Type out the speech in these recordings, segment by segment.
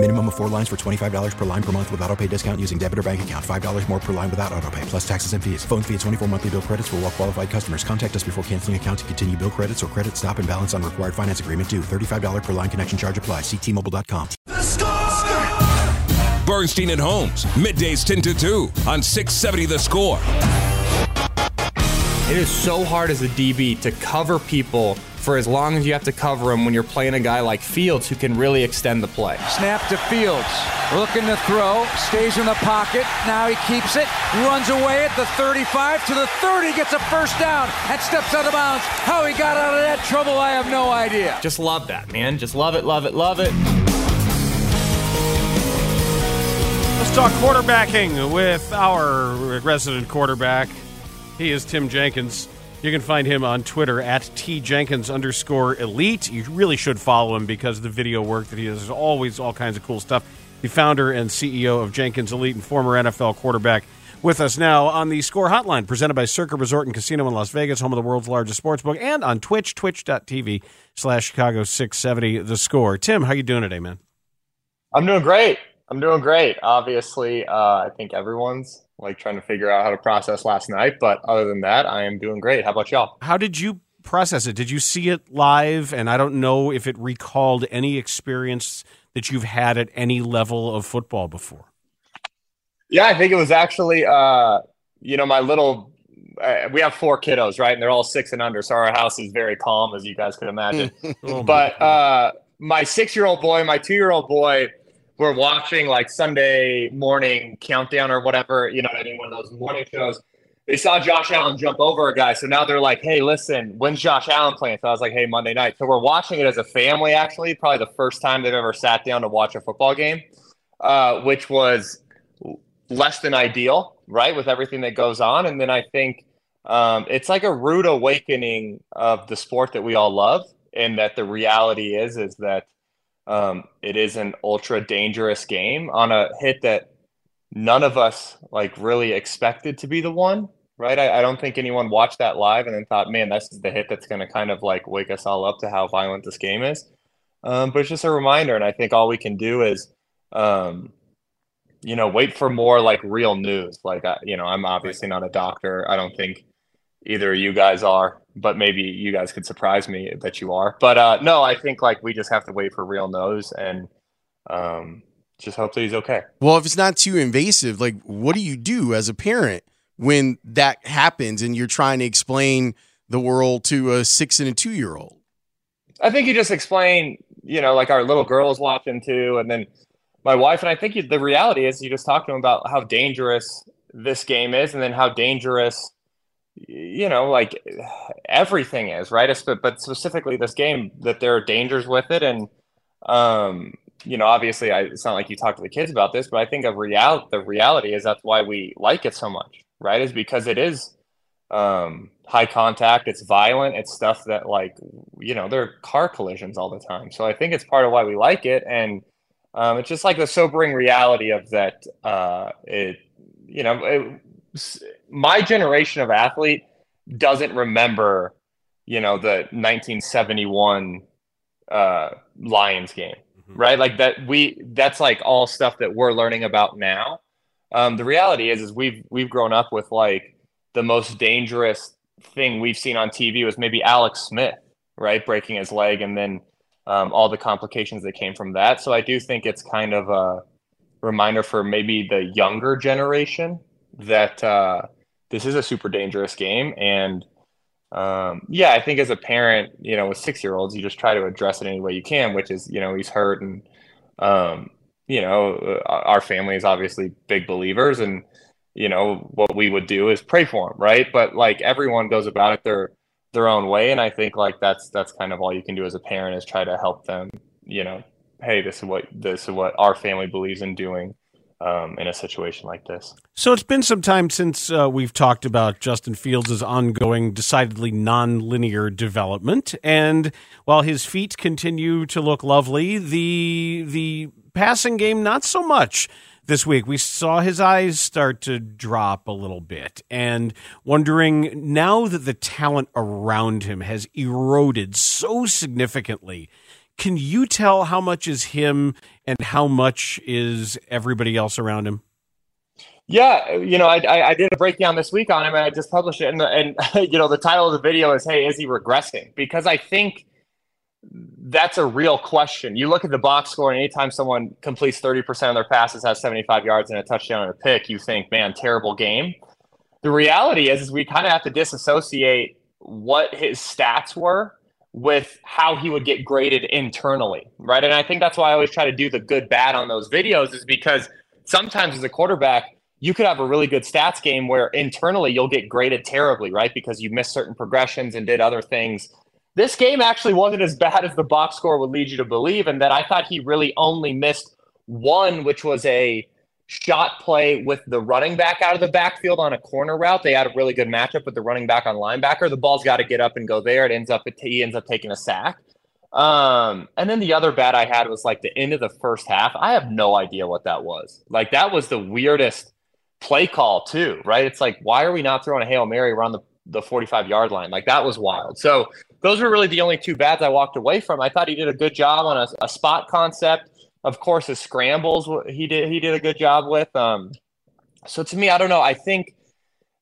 Minimum of four lines for $25 per line per month with auto pay discount using debit or bank account. $5 more per line without auto pay, plus taxes and fees. Phone fee at 24 monthly bill credits for all well qualified customers. Contact us before canceling account to continue bill credits or credit stop and balance on required finance agreement due. $35 per line connection charge apply. Ctmobile.com. Bernstein and Holmes, middays 10 to 2 on 670 The Score. It is so hard as a DB to cover people for as long as you have to cover him when you're playing a guy like Fields who can really extend the play. Snap to Fields. Looking to throw. Stays in the pocket. Now he keeps it. Runs away at the 35 to the 30. Gets a first down and steps out of bounds. How he got out of that trouble, I have no idea. Just love that, man. Just love it, love it, love it. Let's talk quarterbacking with our resident quarterback. He is Tim Jenkins. You can find him on Twitter at tjenkins underscore elite. You really should follow him because the video work that he does. is always all kinds of cool stuff. The founder and CEO of Jenkins Elite and former NFL quarterback with us now on the Score Hotline, presented by Circa Resort and Casino in Las Vegas, home of the world's largest sports book, and on Twitch, twitch.tv slash Chicago 670 The Score. Tim, how you doing today, man? I'm doing great. I'm doing great. Obviously, uh, I think everyone's like trying to figure out how to process last night, but other than that, I am doing great. How about y'all? How did you process it? Did you see it live? And I don't know if it recalled any experience that you've had at any level of football before. Yeah, I think it was actually, uh, you know, my little. Uh, we have four kiddos, right? And they're all six and under, so our house is very calm, as you guys could imagine. Oh, but uh, my six-year-old boy, my two-year-old boy, were watching like Sunday morning countdown or whatever, you know, any one of those morning shows. They saw Josh Allen jump over a guy, so now they're like, "Hey, listen, when's Josh Allen playing?" So I was like, "Hey, Monday night." So we're watching it as a family. Actually, probably the first time they've ever sat down to watch a football game, uh, which was less than ideal, right? With everything that goes on, and then I think um, it's like a rude awakening of the sport that we all love, and that the reality is is that um, it is an ultra dangerous game on a hit that none of us like really expected to be the one, right? I, I don't think anyone watched that live and then thought, man, this is the hit that's going to kind of like wake us all up to how violent this game is. Um, but it's just a reminder, and I think all we can do is, um, you know, wait for more like real news. Like, I, you know, I'm obviously not a doctor. I don't think either you guys are, but maybe you guys could surprise me that you are. But uh, no, I think like we just have to wait for real news and um, just hope that he's okay. Well, if it's not too invasive, like what do you do as a parent when that happens and you're trying to explain the world to a six and a two year old? I think you just explain, you know, like our little girl is watching too, and then my wife and I think you, the reality is you just talk to them about how dangerous this game is, and then how dangerous you know, like everything is right, but specifically this game that there are dangers with it, and um, you know, obviously, I, it's not like you talk to the kids about this, but I think of real the reality is that's why we like it so much, right? Is because it is um, high contact, it's violent, it's stuff that like you know, there are car collisions all the time. So I think it's part of why we like it, and um, it's just like the sobering reality of that. Uh, it, you know, it, my generation of athlete doesn't remember, you know, the 1971 uh, Lions game, mm-hmm. right? Like that we that's like all stuff that we're learning about now. Um, the reality is, is we've we've grown up with like the most dangerous thing we've seen on TV was maybe Alex Smith, right, breaking his leg, and then um, all the complications that came from that. So I do think it's kind of a reminder for maybe the younger generation that uh, this is a super dangerous game. And um, yeah, I think as a parent, you know, with six year olds, you just try to address it any way you can, which is, you know, he's hurt. And, um, you know, uh, our family is obviously big believers. And, you know, what we would do is pray for him. Right. But like everyone goes about it their, their own way. And I think like that's, that's kind of all you can do as a parent is try to help them, you know, hey, this is what, this is what our family believes in doing um, in a situation like this. So it's been some time since uh, we've talked about Justin Fields' ongoing, decidedly non-linear development, and while his feet continue to look lovely, the the passing game not so much this week. We saw his eyes start to drop a little bit, and wondering now that the talent around him has eroded so significantly. Can you tell how much is him and how much is everybody else around him? Yeah, you know, I, I did a breakdown this week on him, and I just published it. And, and you know, the title of the video is "Hey, is he regressing?" Because I think that's a real question. You look at the box score, and anytime someone completes 30% of their passes, has 75 yards and a touchdown and a pick, you think, man, terrible game. The reality is, is we kind of have to disassociate what his stats were with how he would get graded internally, right? And I think that's why I always try to do the good bad on those videos, is because sometimes as a quarterback, you could have a really good stats game where internally you'll get graded terribly, right? Because you missed certain progressions and did other things this game actually wasn't as bad as the box score would lead you to believe, and that I thought he really only missed one, which was a shot play with the running back out of the backfield on a corner route. They had a really good matchup with the running back on linebacker. The ball's got to get up and go there. It ends up he ends up taking a sack. Um, and then the other bat I had was like the end of the first half. I have no idea what that was. Like that was the weirdest play call too, right? It's like why are we not throwing a hail mary around the the 45 yard line? Like that was wild. So those were really the only two bads I walked away from. I thought he did a good job on a, a spot concept. Of course, his scrambles he did he did a good job with. Um, so to me, I don't know. I think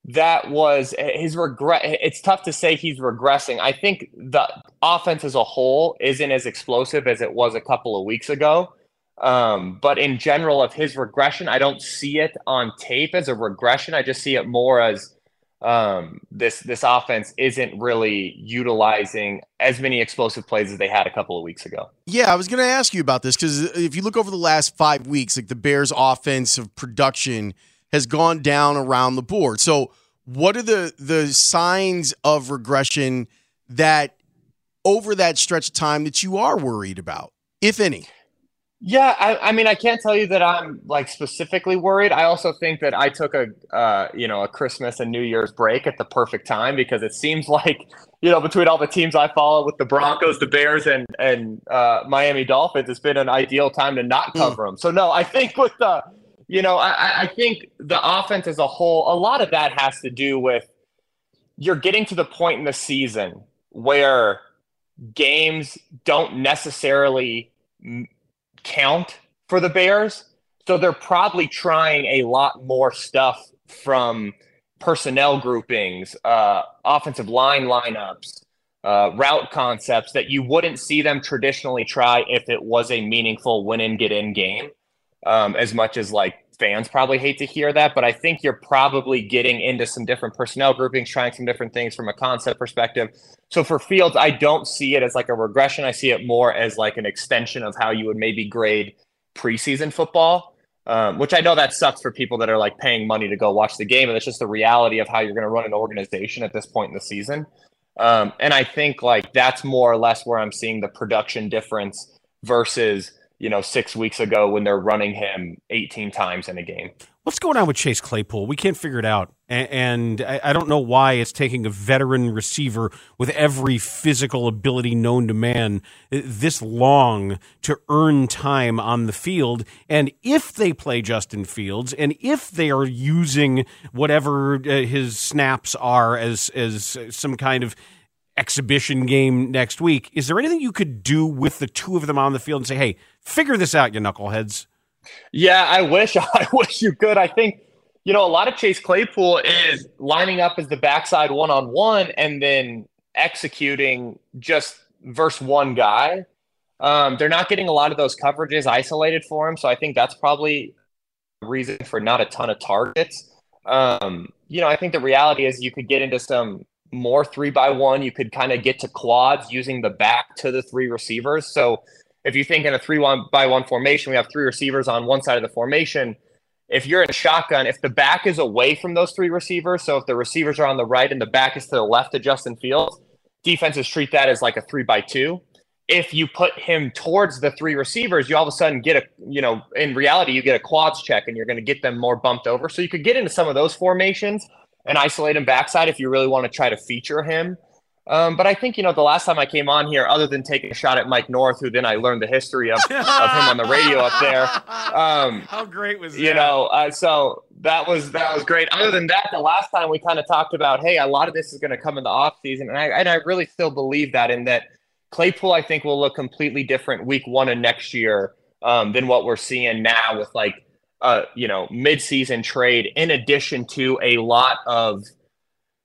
that was his regret. It's tough to say he's regressing. I think the offense as a whole isn't as explosive as it was a couple of weeks ago. Um, but in general, of his regression, I don't see it on tape as a regression. I just see it more as um, this this offense isn't really utilizing as many explosive plays as they had a couple of weeks ago. Yeah, I was going to ask you about this because if you look over the last five weeks, like the Bears' offensive production has gone down around the board. So, what are the the signs of regression that over that stretch of time that you are worried about, if any? Yeah, I, I, mean, I can't tell you that I'm like specifically worried. I also think that I took a, uh, you know, a Christmas and New Year's break at the perfect time because it seems like, you know, between all the teams I follow with the Broncos, the Bears, and and uh, Miami Dolphins, it's been an ideal time to not hmm. cover them. So no, I think with the, you know, I, I think the offense as a whole, a lot of that has to do with you're getting to the point in the season where games don't necessarily count for the Bears. So they're probably trying a lot more stuff from personnel groupings, uh, offensive line lineups, uh, route concepts that you wouldn't see them traditionally try if it was a meaningful win and get in game. Um, as much as like fans probably hate to hear that, but I think you're probably getting into some different personnel groupings, trying some different things from a concept perspective. So for Fields, I don't see it as like a regression. I see it more as like an extension of how you would maybe grade preseason football. Um, which I know that sucks for people that are like paying money to go watch the game, and it's just the reality of how you're going to run an organization at this point in the season. Um, and I think like that's more or less where I'm seeing the production difference versus you know, six weeks ago when they're running him 18 times in a game. What's going on with Chase Claypool? We can't figure it out. And I don't know why it's taking a veteran receiver with every physical ability known to man uh, this long to earn time on the field. And if they play Justin Fields and if they are using whatever uh, his snaps are as, as some kind of exhibition game next week, is there anything you could do with the two of them on the field and say, hey, figure this out, you knuckleheads? Yeah, I wish. I wish you could. I think, you know, a lot of Chase Claypool is lining up as the backside one on one and then executing just verse one guy. Um, they're not getting a lot of those coverages isolated for him. So I think that's probably a reason for not a ton of targets. Um, you know, I think the reality is you could get into some more three by one. You could kind of get to quads using the back to the three receivers. So if you think in a three one by one formation, we have three receivers on one side of the formation. If you're in a shotgun, if the back is away from those three receivers, so if the receivers are on the right and the back is to the left of Justin Fields, defenses treat that as like a three by two. if you put him towards the three receivers, you all of a sudden get a, you know, in reality, you get a quads check and you're going to get them more bumped over. So you could get into some of those formations and isolate him backside if you really want to try to feature him. Um, but I think, you know, the last time I came on here, other than taking a shot at Mike North, who then I learned the history of, of him on the radio up there. Um, How great was that? you know, uh, so that was that was great. Other than that, the last time we kind of talked about, hey, a lot of this is going to come in the off season, and I and I really still believe that in that Claypool, I think, will look completely different week one of next year um, than what we're seeing now with like uh, you know midseason trade, in addition to a lot of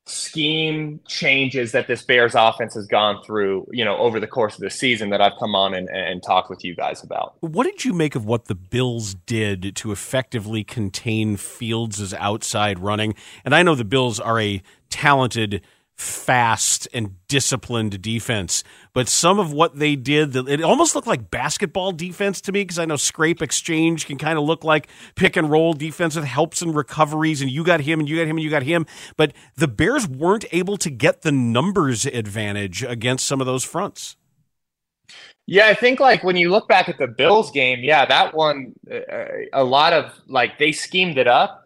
scheme changes that this Bears offense has gone through, you know, over the course of the season that I've come on and, and talked with you guys about. What did you make of what the Bills did to effectively contain Fields' outside running? And I know the Bills are a talented fast and disciplined defense. But some of what they did, it almost looked like basketball defense to me because I know scrape exchange can kind of look like pick and roll defense with helps and recoveries, and you got him and you got him and you got him. But the Bears weren't able to get the numbers advantage against some of those fronts. Yeah, I think like when you look back at the Bills game, yeah, that one, uh, a lot of like they schemed it up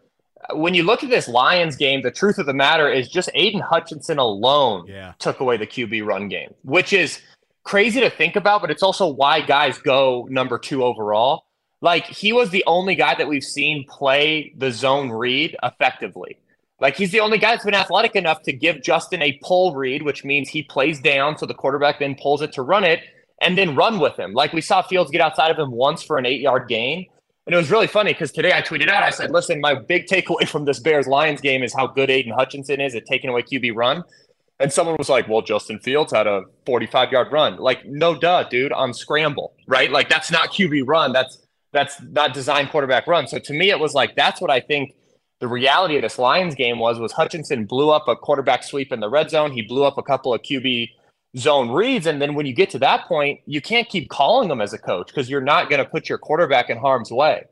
when you look at this Lions game, the truth of the matter is just Aidan Hutchinson alone yeah. took away the QB run game, which is crazy to think about, but it's also why guys go number two overall. Like he was the only guy that we've seen play the zone read effectively. Like he's the only guy that's been athletic enough to give Justin a pull read, which means he plays down so the quarterback then pulls it to run it and then run with him. Like we saw Fields get outside of him once for an eight yard gain. And it was really funny because today I tweeted out, I said, listen, my big takeaway from this Bears Lions game is how good Aidan Hutchinson is at taking away QB run. And someone was like, well, Justin Fields had a 45 yard run. Like, no duh, dude, on scramble, right? Like, that's not QB run. That's that's not designed quarterback run. So to me, it was like, that's what I think the reality of this Lions game was, was Hutchinson blew up a quarterback sweep in the red zone. He blew up a couple of QB zone reads. And then when you get to that point, you can't keep calling them as a coach because you're not going to put your quarterback in harm's way.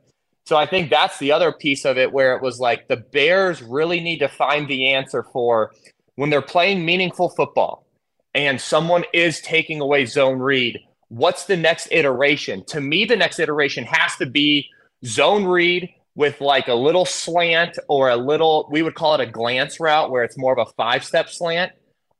So I think that's the other piece of it where it was like the Bears really need to find the answer for when they're playing meaningful football and someone is taking away zone read. What's the next iteration? To me, the next iteration has to be zone read with like a little slant or a little, we would call it a glance route where it's more of a five step slant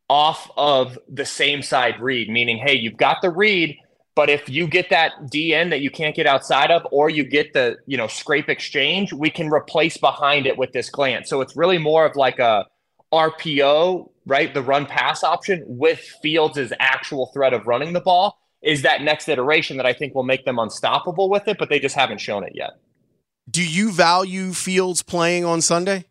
off of the same side read, meaning, hey, you've got the read, but if you get that DN that you can't get outside of, or you get the you know scrape exchange, we can replace behind it with this glance. So it's really more of like a RPO, right? The run pass option with Fields' actual threat of running the ball is that next iteration that I think will make them unstoppable with it, but they just haven't shown it yet. Do you value Fields playing on Sunday?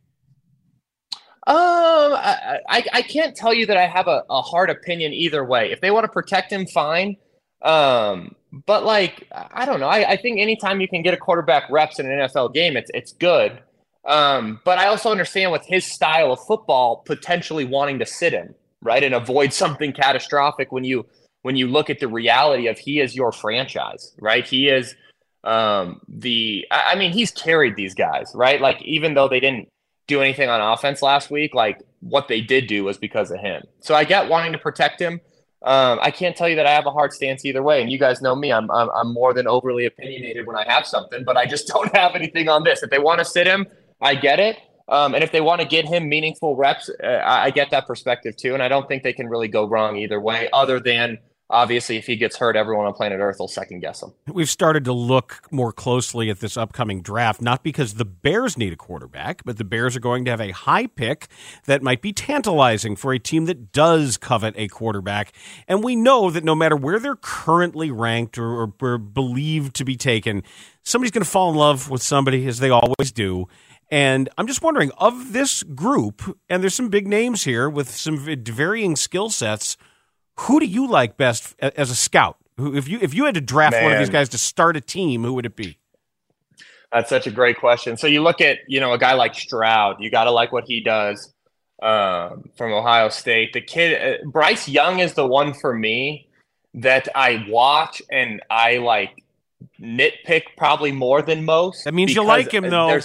Um, I, I, I can't tell you that I have a, a hard opinion either way. If they want to protect him, fine. Um, but like I don't know. I, I think anytime you can get a quarterback reps in an NFL game, it's it's good. Um, but I also understand with his style of football, potentially wanting to sit in, right and avoid something catastrophic when you when you look at the reality of he is your franchise, right? He is um, the. I mean, he's carried these guys, right? Like even though they didn't do anything on offense last week, like what they did do was because of him. So I get wanting to protect him. Um, I can't tell you that I have a hard stance either way. And you guys know me; I'm, I'm I'm more than overly opinionated when I have something, but I just don't have anything on this. If they want to sit him, I get it. Um, and if they want to get him meaningful reps, uh, I, I get that perspective too. And I don't think they can really go wrong either way, other than obviously if he gets hurt everyone on planet earth will second guess him. We've started to look more closely at this upcoming draft not because the bears need a quarterback but the bears are going to have a high pick that might be tantalizing for a team that does covet a quarterback. And we know that no matter where they're currently ranked or, or, believed to be taken somebody's going to fall in love with somebody as they always do. And I'm just wondering of this group, and there's some big names here with some varying skill sets who do you like best as a scout? Who, if you if you had to draft Man. one of these guys to start a team, who would it be? That's such a great question. So you look at you know a guy like Stroud. You got to like what he does um, from Ohio State. The kid uh, Bryce Young is the one for me that I watch and I like nitpick probably more than most. That means you like him though.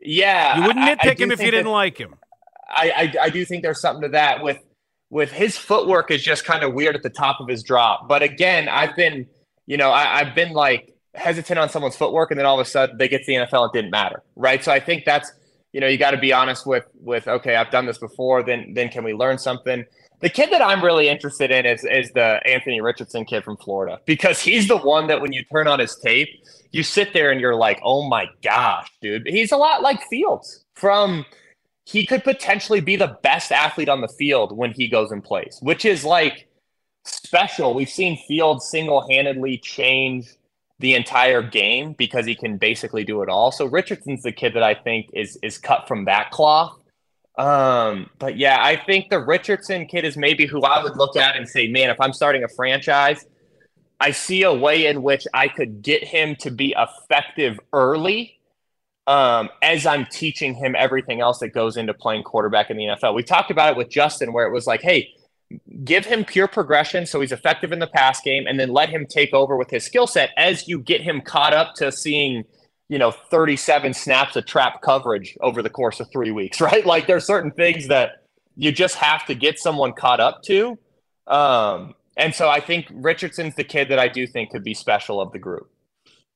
Yeah, you wouldn't nitpick I, I him if you didn't like him. I, I I do think there's something to that with with his footwork is just kind of weird at the top of his drop. But again, I've been, you know, I, I've been like hesitant on someone's footwork, and then all of a sudden they get to the NFL, it didn't matter, right? So I think that's, you know, you got to be honest with with okay, I've done this before. Then then can we learn something? The kid that I'm really interested in is is the Anthony Richardson kid from Florida because he's the one that when you turn on his tape, you sit there and you're like, oh my gosh, dude. He's a lot like Fields from he could potentially be the best athlete on the field when he goes and plays, which is like special. We've seen Fields single handedly change the entire game because he can basically do it all. So Richardson's the kid that I think is is cut from that cloth. Um, but yeah, I think the Richardson kid is maybe who I would look at and say, man, if I'm starting a franchise, I see a way in which I could get him to be effective early um, as I'm teaching him everything else that goes into playing quarterback in the NFL. We talked about it with Justin, where it was like, hey, give him pure progression so he's effective in the pass game, and then let him take over with his skill set as you get him caught up to seeing, you know, 37 snaps of trap coverage over the course of three weeks, right? Like there's certain things that you just have to get someone caught up to. Um, and so I think Richardson's the kid that I do think could be special of the group.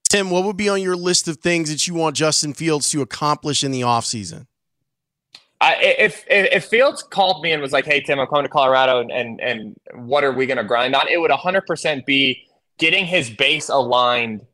Tim, what would be on your list of things that you want Justin Fields to accomplish in the offseason? I, if, if Fields called me and was like, "Hey Tim, I'm coming to Colorado, and and, and what are we going to grind on?" It would 100% be getting his base aligned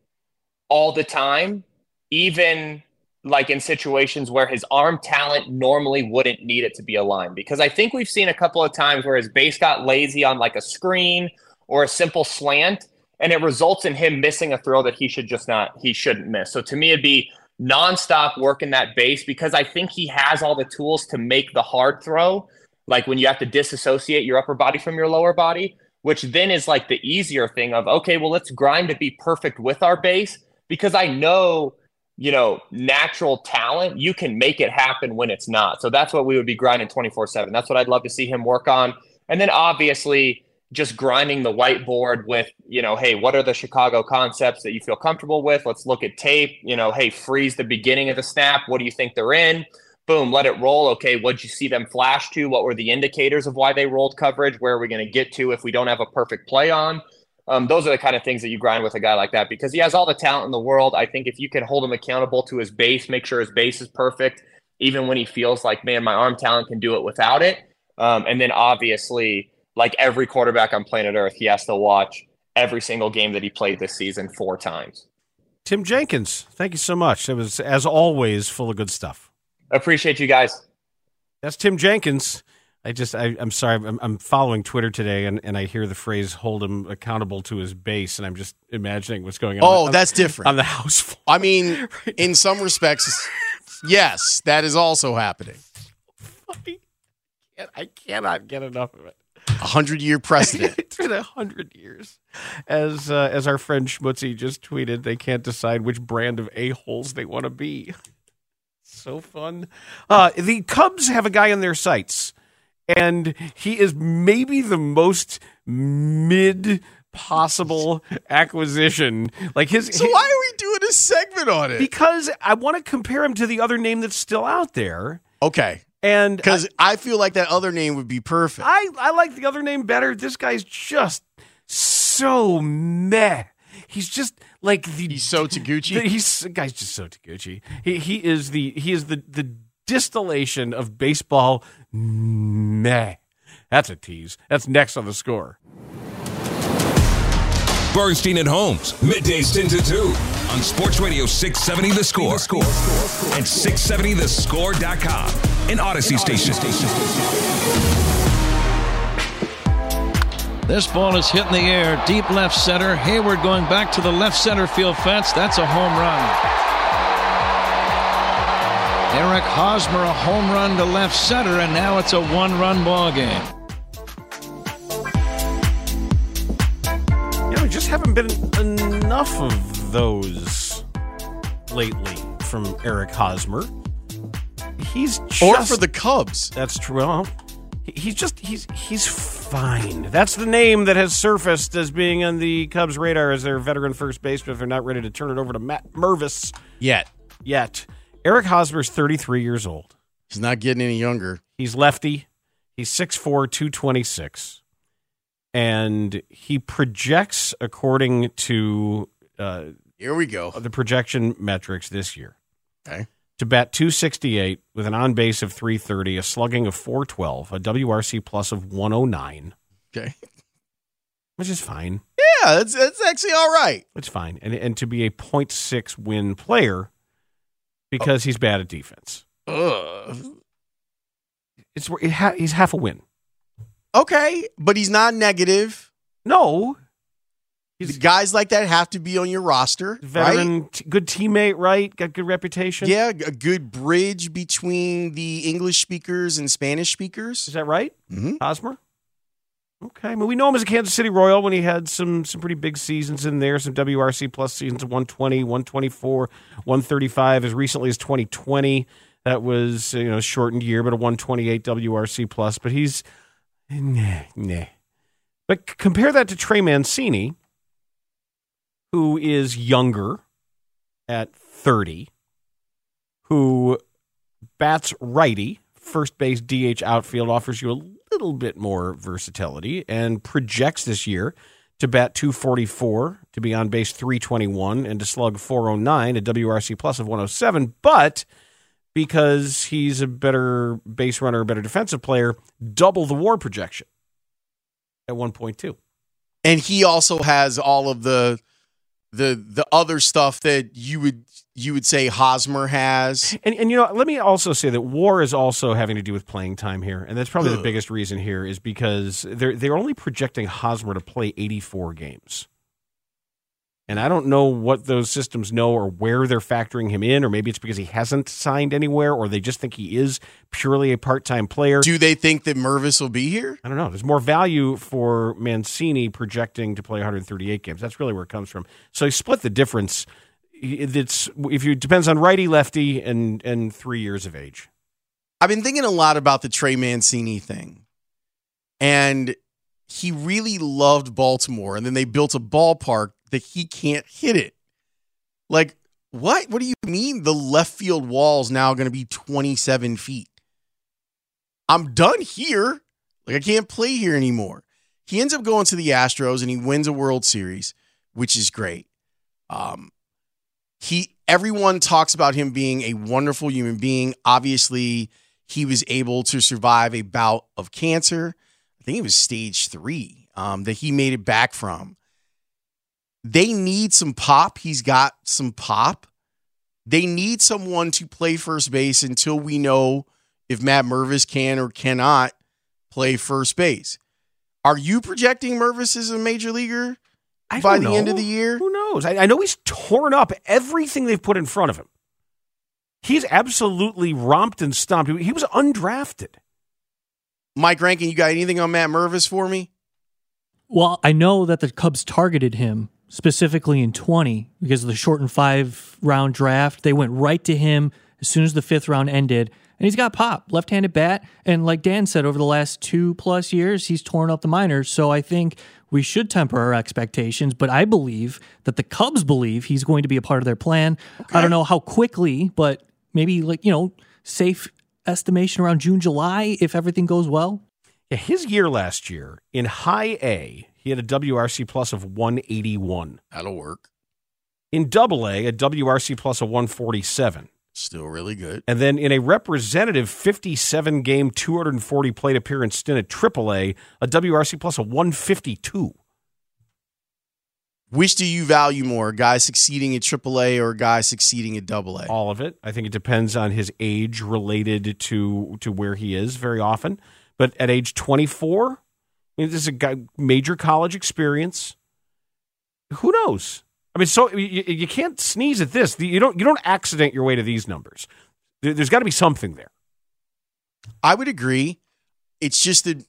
all the time, even like in situations where his arm talent normally wouldn't need it to be aligned. Because I think we've seen a couple of times where his base got lazy on like a screen or a simple slant, and it results in him missing a throw that he should just not he shouldn't miss. So to me, it'd be nonstop working that base because I think he has all the tools to make the hard throw, like when you have to disassociate your upper body from your lower body, which then is like the easier thing of okay, well let's grind to be perfect with our base because I know you know natural talent you can make it happen when it's not. So that's what we would be grinding 24 7 that's what i'd love to see him work on. And then obviously just grinding the whiteboard with, you know, hey, what are the Chicago concepts that you feel comfortable with? Let's look at tape. You know, hey, freeze the beginning of the snap. What do you think they're in? Boom, let it roll. Okay, what'd you see them flash to? What were the indicators of why they rolled coverage? Where are we going to get to if we don't have a perfect play on? Um, those are the kind of things that you grind with a guy like that because he has all the talent in the world. I think if you can hold him accountable to his base, make sure his base is perfect, even when he feels like, man, my arm talent can do it without it. Um, and then obviously, like every quarterback on planet Earth, he has to watch every single game that he played this season four times. Tim Jenkins, thank you so much. It was, as always, full of good stuff. Appreciate you guys. That's Tim Jenkins. I just, I, am sorry, I'm, I'm, following Twitter today, and, and I hear the phrase "hold him accountable to his base," and I'm just imagining what's going on. Oh, on, that's different on the house. Floor. I mean, in some respects, yes, that is also happening. I cannot get enough of it a hundred year precedent. it's been a hundred years. As uh, as our friend Schmutzy just tweeted, they can't decide which brand of a holes they want to be. So fun. Uh, the Cubs have a guy in their sights, and he is maybe the most mid possible acquisition. Like his. So his, why are we doing a segment on it? Because I want to compare him to the other name that's still out there. Okay. And because I, I, feel like that other name would be perfect. I, I like the other name better. This guy's just so meh. He's just like the he's so Taguchi. The, he's guy's just so Taguchi. He he is the he is the the distillation of baseball meh. That's a tease. That's next on the score. Bernstein and Holmes, middays 10 to 2 on Sports Radio 670 The Score, the score. and 670thescore.com, an Audacy station. This ball is hit in the air, deep left center. Heyward going back to the left center field fence. That's a home run. Eric Hosmer, a home run to left center, and now it's a one run ball game. You know, just haven't been enough of those lately from Eric Hosmer. He's just, or for the Cubs. That's true. Well, he's just he's he's fine. That's the name that has surfaced as being on the Cubs' radar as their veteran first baseman. If they're not ready to turn it over to Matt Mervis yet, yet Eric Hosmer's 33 years old. He's not getting any younger. He's lefty. He's 6'4", 226. And he projects according to uh, Here we go. the projection metrics this year Okay. To bat 268 with an on base of 330, a slugging of 412, a WRC plus of 109, Okay. which is fine. Yeah, that's that's actually all right. It's fine. And and to be a .6 win player because he's bad at defense. Ugh. It's it ha- he's half a win. Okay, but he's not negative. No, The guys like that have to be on your roster, right? veteran, t- good teammate, right? Got good reputation. Yeah, a good bridge between the English speakers and Spanish speakers. Is that right? Mm-hmm. Hosmer? Okay. I mean, we know him as a Kansas City Royal when he had some some pretty big seasons in there, some WRC plus seasons of 120, 124, 135 as recently as 2020. That was, you know, a shortened year, but a 128 WRC plus. But he's, nah, nah. But compare that to Trey Mancini, who is younger at 30, who bats righty, first base DH outfield offers you a little bit more versatility and projects this year to bat 244, to be on base 321, and to slug 409, a WRC plus of 107. But because he's a better base runner, a better defensive player, double the war projection at 1.2. and he also has all of the the the other stuff that you would you would say Hosmer has. And and you know, let me also say that war is also having to do with playing time here, and that's probably the biggest reason here is because they're they're only projecting Hosmer to play 84 games. And I don't know what those systems know or where they're factoring him in, or maybe it's because he hasn't signed anywhere, or they just think he is purely a part time player. Do they think that Mervis will be here? I don't know. There's more value for Mancini projecting to play 138 games. That's really where it comes from. So you split the difference. It's if you depends on righty, lefty, and and three years of age. I've been thinking a lot about the Trey Mancini thing. And he really loved Baltimore. And then they built a ballpark that he can't hit it. Like, what? What do you mean the left field wall is now going to be 27 feet? I'm done here. Like, I can't play here anymore. He ends up going to the Astros and he wins a World Series, which is great. Um, he everyone talks about him being a wonderful human being. Obviously, he was able to survive a bout of cancer. I think it was stage three um, that he made it back from. They need some pop. He's got some pop. They need someone to play first base until we know if Matt Mervis can or cannot play first base. Are you projecting Mervis as a major leaguer I by don't the end of the year? Who knows? I, I know he's torn up everything they've put in front of him. He's absolutely romped and stomped. He he was undrafted. Mike Rankin, you got anything on Matt Mervis for me? Well, I know that the Cubs targeted him specifically in 20 because of the shortened five round draft. They went right to him as soon as the fifth round ended. And he's got pop, left handed bat. And like Dan said, over the last two plus years, he's torn up the minors. So I think we should temper our expectations. But I believe that the Cubs believe he's going to be a part of their plan. I don't know how quickly, but maybe like, you know, safe estimation around June, July if everything goes well. Yeah, his year last year in high A, he had a WRC plus of 181. That'll work. In double A, a WRC plus of 147. Still really good. And then in a representative 57 game, 240 plate appearance stint at AAA, a WRC plus of 152. Which do you value more, a guy succeeding at AAA or a guy succeeding at AA? All of it. I think it depends on his age related to to where he is very often. But at age 24, This is a major college experience. Who knows? I mean, so you, you can't sneeze at this. You don't you don't accident your way to these numbers. There, there's got to be something there. I would agree. It's just that,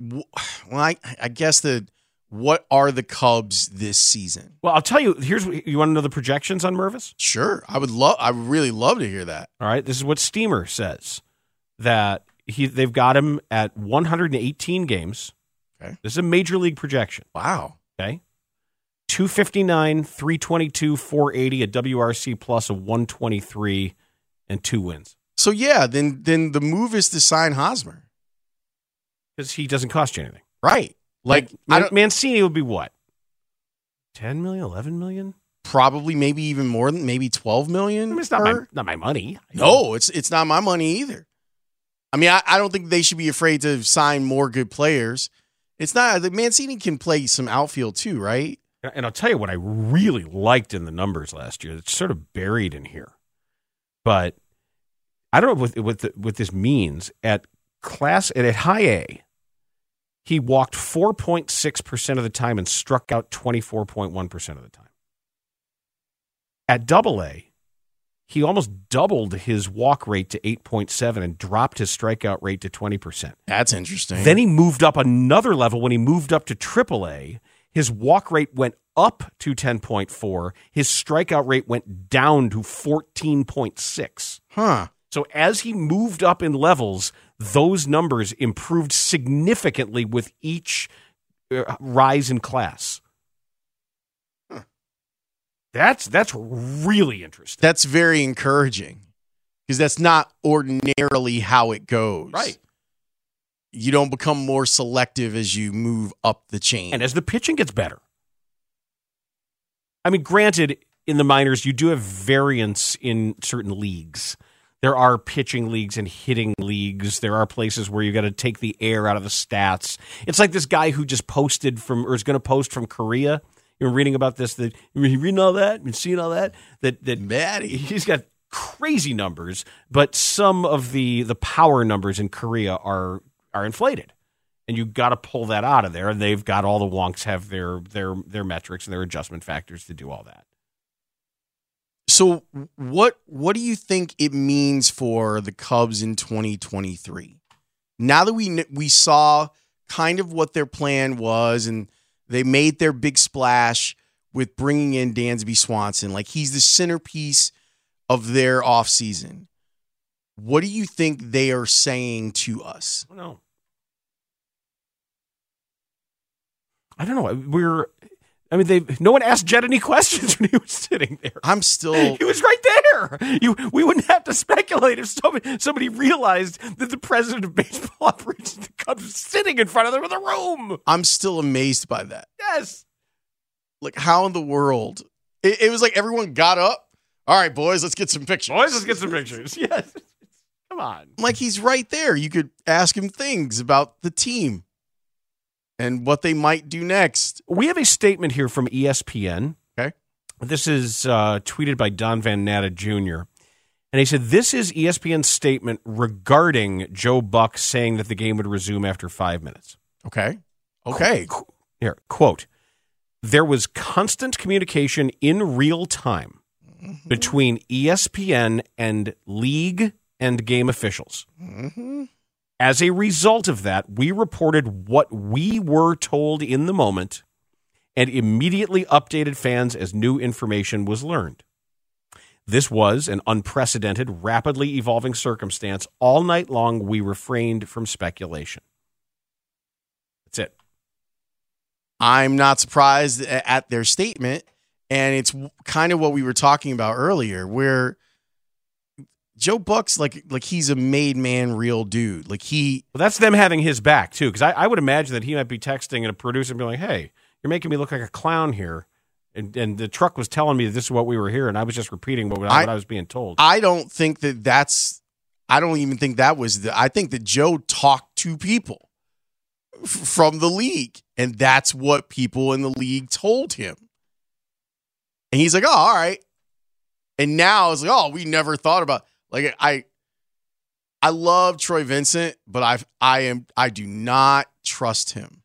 well, I, I guess the what are the Cubs this season? Well, I'll tell you. Here's what, you want to know the projections on Mervis. Sure, I would love. I would really love to hear that. All right, this is what Steamer says that he they've got him at 118 games. Okay, this is a major league projection. Wow. Okay, 259, 322, 480, a WRC plus of 123, and two wins. So yeah, then then the move is to sign Hosmer. because he doesn't cost you anything. Right. Like Mancini would be what? 10 million, 11 million? probably maybe even more than maybe 12 million. I mean, it's not my, not my money. No, it's it's not my money either. I mean, I, I don't think they should be afraid to sign more good players. It's not the Mancini can play some outfield too, right? And I'll tell you what I really liked in the numbers last year. It's sort of buried in here, but I don't know what what, the, what this means at class and at high A. He walked four point six percent of the time and struck out twenty four point one percent of the time. At double A, he almost doubled his walk rate to eight point seven and dropped his strikeout rate to twenty percent. That's interesting. Then he moved up another level when he moved up to AAA. His walk rate went up to 10.4. His strikeout rate went down to 14.6. huh? So as he moved up in levels, those numbers improved significantly with each uh, rise in class. That's that's really interesting. That's very encouraging because that's not ordinarily how it goes. Right. You don't become more selective as you move up the chain. And as the pitching gets better. I mean, granted, in the minors, you do have variance in certain leagues. There are pitching leagues and hitting leagues. There are places where you got to take the air out of the stats. It's like this guy who just posted from, or is going to post from Korea. You're reading about this. That you reading all that, you seeing all that. That that Maddie. he's got crazy numbers, but some of the the power numbers in Korea are are inflated, and you got to pull that out of there. And they've got all the wonks have their their their metrics and their adjustment factors to do all that. So what what do you think it means for the Cubs in 2023? Now that we we saw kind of what their plan was and they made their big splash with bringing in Dansby Swanson, like he's the centerpiece of their offseason. What do you think they are saying to us? I don't know. I don't know. We're. I mean, they. No one asked Jed any questions when he was sitting there. I'm still He was right there. You, we wouldn't have to speculate if somebody, somebody realized that the president of baseball operations the Cubs was sitting in front of them in the room. I'm still amazed by that. Yes. Like how in the world? It, it was like everyone got up. All right, boys, let's get some pictures. Boys, let's get some pictures. Yes. Come on. like he's right there. You could ask him things about the team and what they might do next. We have a statement here from ESPN. This is uh, tweeted by Don Van Natta Jr. And he said, This is ESPN's statement regarding Joe Buck saying that the game would resume after five minutes. Okay. Okay. Qu- Here, quote There was constant communication in real time between E ESPN and league and game officials. As a result of that, we reported what we were told in the moment and immediately updated fans as new information was learned. This was an unprecedented, rapidly evolving circumstance. All night long, we refrained from speculation. That's it. I'm not surprised at their statement. And it's kind of what we were talking about earlier, where Joe Buck's like like he's a made man real dude. Like he Well, that's them having his back too, because I, I would imagine that he might be texting and a producer and be like, "Hey, you're making me look like a clown here," and and the truck was telling me that this is what we were here, and I was just repeating what, what I, I- was being told. I don't think that that's I don't even think that was the I think that Joe talked to people f- from the league and that's what people in the league told him. And he's like, "Oh, all right." And now it's like, "Oh, we never thought about like I I love Troy Vincent, but I I am I do not trust him.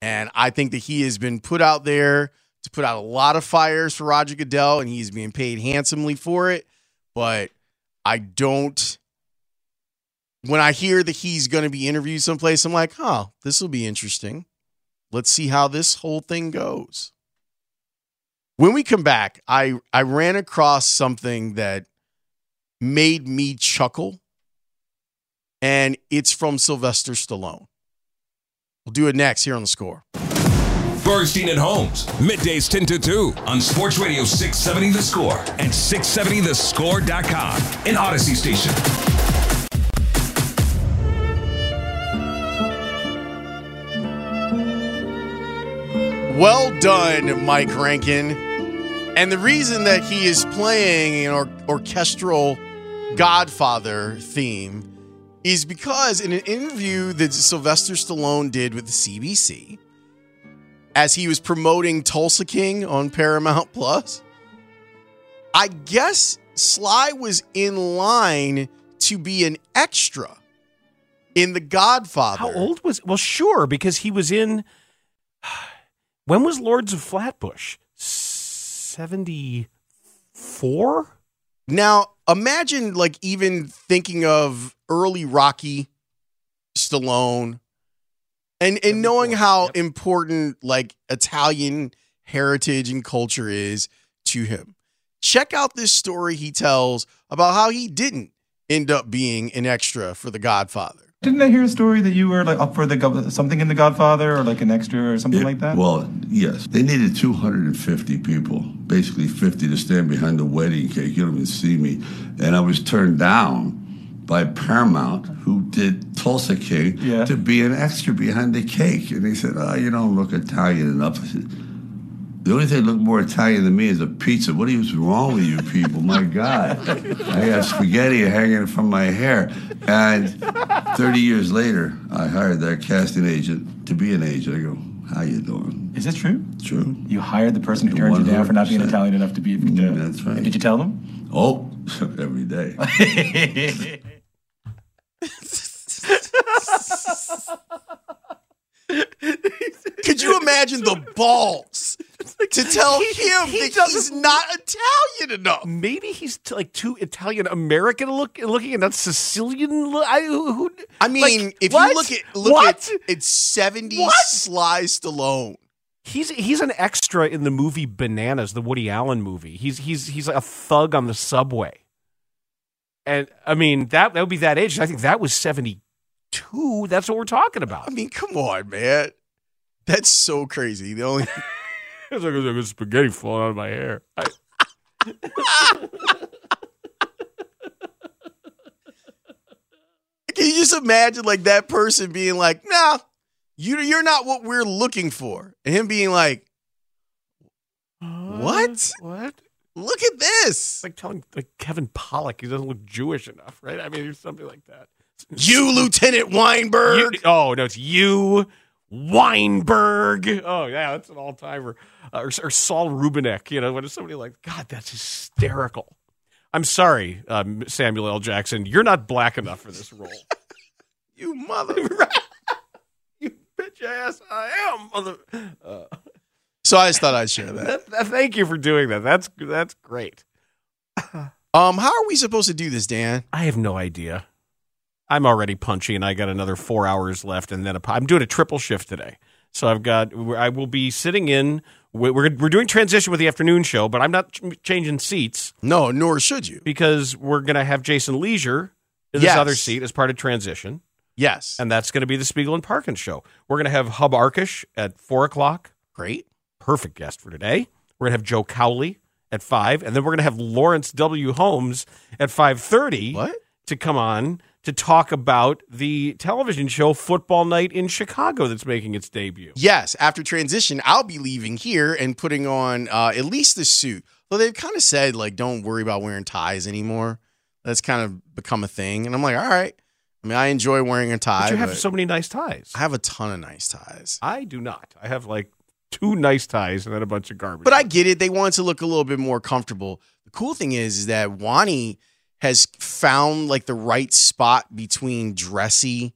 And I think that he has been put out there to put out a lot of fires for Roger Goodell, and he's being paid handsomely for it. But I don't. When I hear that he's going to be interviewed someplace, I'm like, huh, this will be interesting. Let's see how this whole thing goes. When we come back, I, I ran across something that made me chuckle, and it's from Sylvester Stallone. We'll do it next here on the score. Bernstein and Holmes, middays 10 to 2 on Sports Radio 670 The Score and 670thescore.com in Audacy Station. Well done, Mike Rankin. And the reason that he is playing an or- orchestral Godfather theme is because in an interview that Sylvester Stallone did with the CBC, as he was promoting Tulsa King on Paramount Plus, I guess Sly was in line to be an extra in The Godfather. How old was? Well, sure, because he was in. When was Lords of Flatbush? Seventy four. Now, imagine like even thinking of early Rocky, Stallone, and and knowing how important like Italian heritage and culture is to him. Check out this story he tells about how he didn't end up being an extra for The Godfather. Didn't I hear a story that you were like up for the something in The Godfather or like an extra or something like that? Well, yes. They needed 250 people, basically 50 to stand behind the wedding cake. You don't even see me. And I was turned down by Paramount, who did Tulsa King, Yeah. to be an extra behind the cake. And they said, oh, you don't look Italian enough. I said, the only thing that looked more Italian than me is a pizza. What is wrong with you people? My God. I got spaghetti hanging from my hair. And 30 years later, I hired that casting agent to be an agent. I go, how you doing? Is this true? True. You hired the person who turned you down for not being Italian enough to be. a Yeah, mm, that's right. And did you tell them? Oh, every day. Could you imagine the balls to tell He- him he that he's not Italian enough? Maybe he's t- like too Italian American look looking and not Sicilian. Look. I, who, who- I mean, like, if what? you look at look what? at it's seventy What? Sly Stallone. He's he's an extra in the movie Bananas, the Woody Allen movie. He's he's he's a thug on the subway. And I mean that that would be that age. I think that was seventy two. That's what we're talking about. I mean, come on, man. That's so crazy. The only It's like, like spaghetti falling out of my hair. I- Can you just imagine like that person being like, "Nah, you you're not what we're looking for," and him being like, "What? What? Look at this! It's like telling like Kevin Pollak he doesn't look Jewish enough, right? I mean, there's something like that. You, Lieutenant Weinberg." You- oh no, it's you, Weinberg. Oh yeah, that's an all timer. Uh, or, or Saul Rubinek. You know, when it's somebody like God, that's hysterical. I'm sorry, um, Samuel L. Jackson. You're not black enough for this role. you mother. you bitch ass. I am. Mother. Uh, So I just thought I'd share that. that, that- thank you for doing that. That's that's great. Um, how are we supposed to do this, Dan? I have no idea. I'm already punchy, and I got another four hours left, and then a, I'm doing a triple shift today. So I've got. I will be sitting in. We're we're doing transition with the afternoon show, but I'm not ch- changing seats No, nor should you. because we're going to have Jason Lieser in this Yes. other seat as part of transition, Yes. and that's going to be the Spiegel and Parkins show. We're going to have Hub Arkush at four o'clock. Great. Perfect guest for today. We're going to have Joe Cowley at five, and then we're going to have Laurence W. Holmes at five thirty. What? to come on to talk about the television show Football Night in Chicago that's making its debut. Yes, after transition, I'll be leaving here and putting on uh, at least the suit. Though they've kind of said like, don't worry about wearing ties anymore. That's kind of become a thing, and I'm like, all right. I mean, I enjoy wearing a tie. But you have so many nice ties. I have a ton of nice ties. I do not. I have like two nice ties and then a bunch of garbage. But I get it. They want to look a little bit more comfortable. The cool thing is, is that Wani has found like the right spot between dressy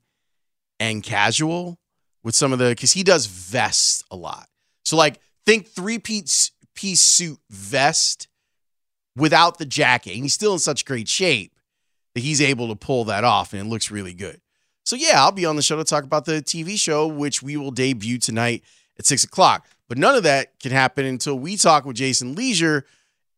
and casual with some of the because he does vests a lot. So like think three piece piece suit vest without the jacket. And he's still in such great shape that he's able to pull that off and it looks really good. So yeah, I'll be on the show to talk about the TV show, which we will debut tonight at six o'clock. But none of that can happen until we talk with Jason Lieser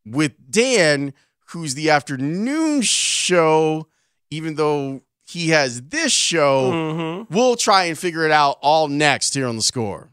with Dan, who's the afternoon show, even though he has this show. Mm-hmm. We'll try and figure it out all next here on the score.